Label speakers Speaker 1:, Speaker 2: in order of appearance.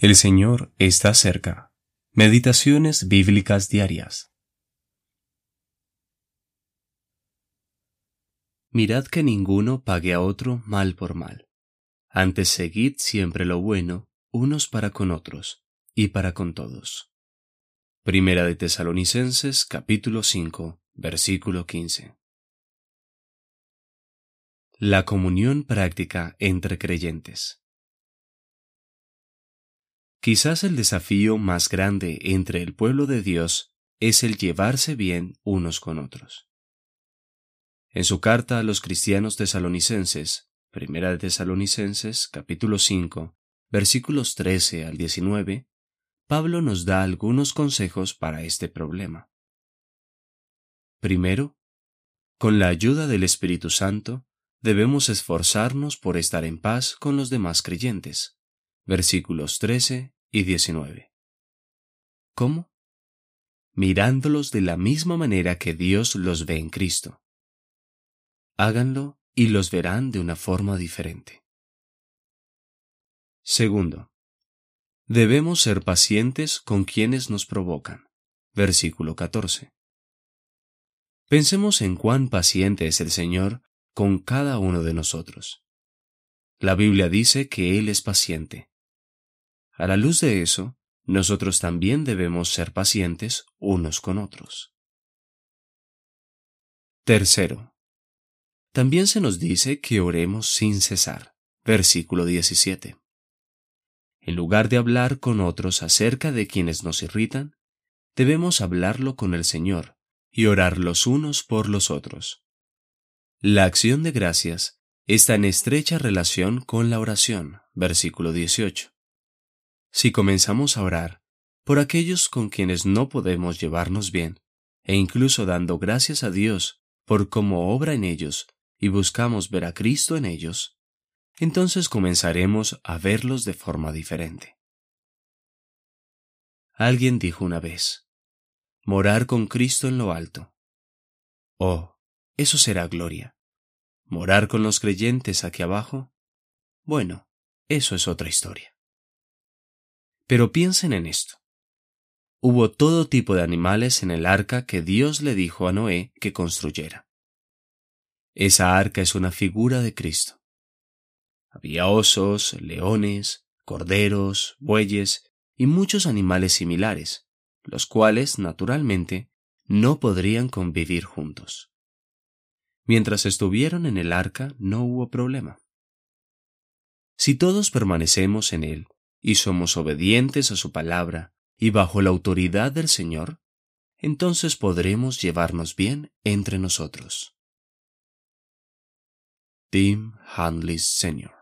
Speaker 1: El Señor está cerca. Meditaciones bíblicas diarias. Mirad que ninguno pague a otro mal por mal. Antes seguid siempre lo bueno, unos para con otros, y para con todos. Primera de Tesalonicenses capítulo 5, versículo 15. La comunión práctica entre creyentes. Quizás el desafío más grande entre el pueblo de Dios es el llevarse bien unos con otros. En su carta a los cristianos tesalonicenses, Primera de Tesalonicenses, capítulo 5, versículos 13 al 19, Pablo nos da algunos consejos para este problema. Primero, con la ayuda del Espíritu Santo, debemos esforzarnos por estar en paz con los demás creyentes versículos 13 y 19. ¿Cómo? Mirándolos de la misma manera que Dios los ve en Cristo. Háganlo y los verán de una forma diferente. Segundo, debemos ser pacientes con quienes nos provocan. Versículo 14. Pensemos en cuán paciente es el Señor con cada uno de nosotros. La Biblia dice que Él es paciente. A la luz de eso, nosotros también debemos ser pacientes unos con otros. Tercero, también se nos dice que oremos sin cesar. Versículo 17. En lugar de hablar con otros acerca de quienes nos irritan, debemos hablarlo con el Señor y orar los unos por los otros. La acción de gracias está en estrecha relación con la oración. Versículo 18 si comenzamos a orar por aquellos con quienes no podemos llevarnos bien, e incluso dando gracias a Dios por cómo obra en ellos y buscamos ver a Cristo en ellos, entonces comenzaremos a verlos de forma diferente. Alguien dijo una vez, morar con Cristo en lo alto. Oh, eso será gloria. Morar con los creyentes aquí abajo. Bueno, eso es otra historia. Pero piensen en esto. Hubo todo tipo de animales en el arca que Dios le dijo a Noé que construyera. Esa arca es una figura de Cristo. Había osos, leones, corderos, bueyes y muchos animales similares, los cuales, naturalmente, no podrían convivir juntos. Mientras estuvieron en el arca no hubo problema. Si todos permanecemos en él y somos obedientes a su palabra y bajo la autoridad del Señor, entonces podremos llevarnos bien entre nosotros. Tim Handley Sr.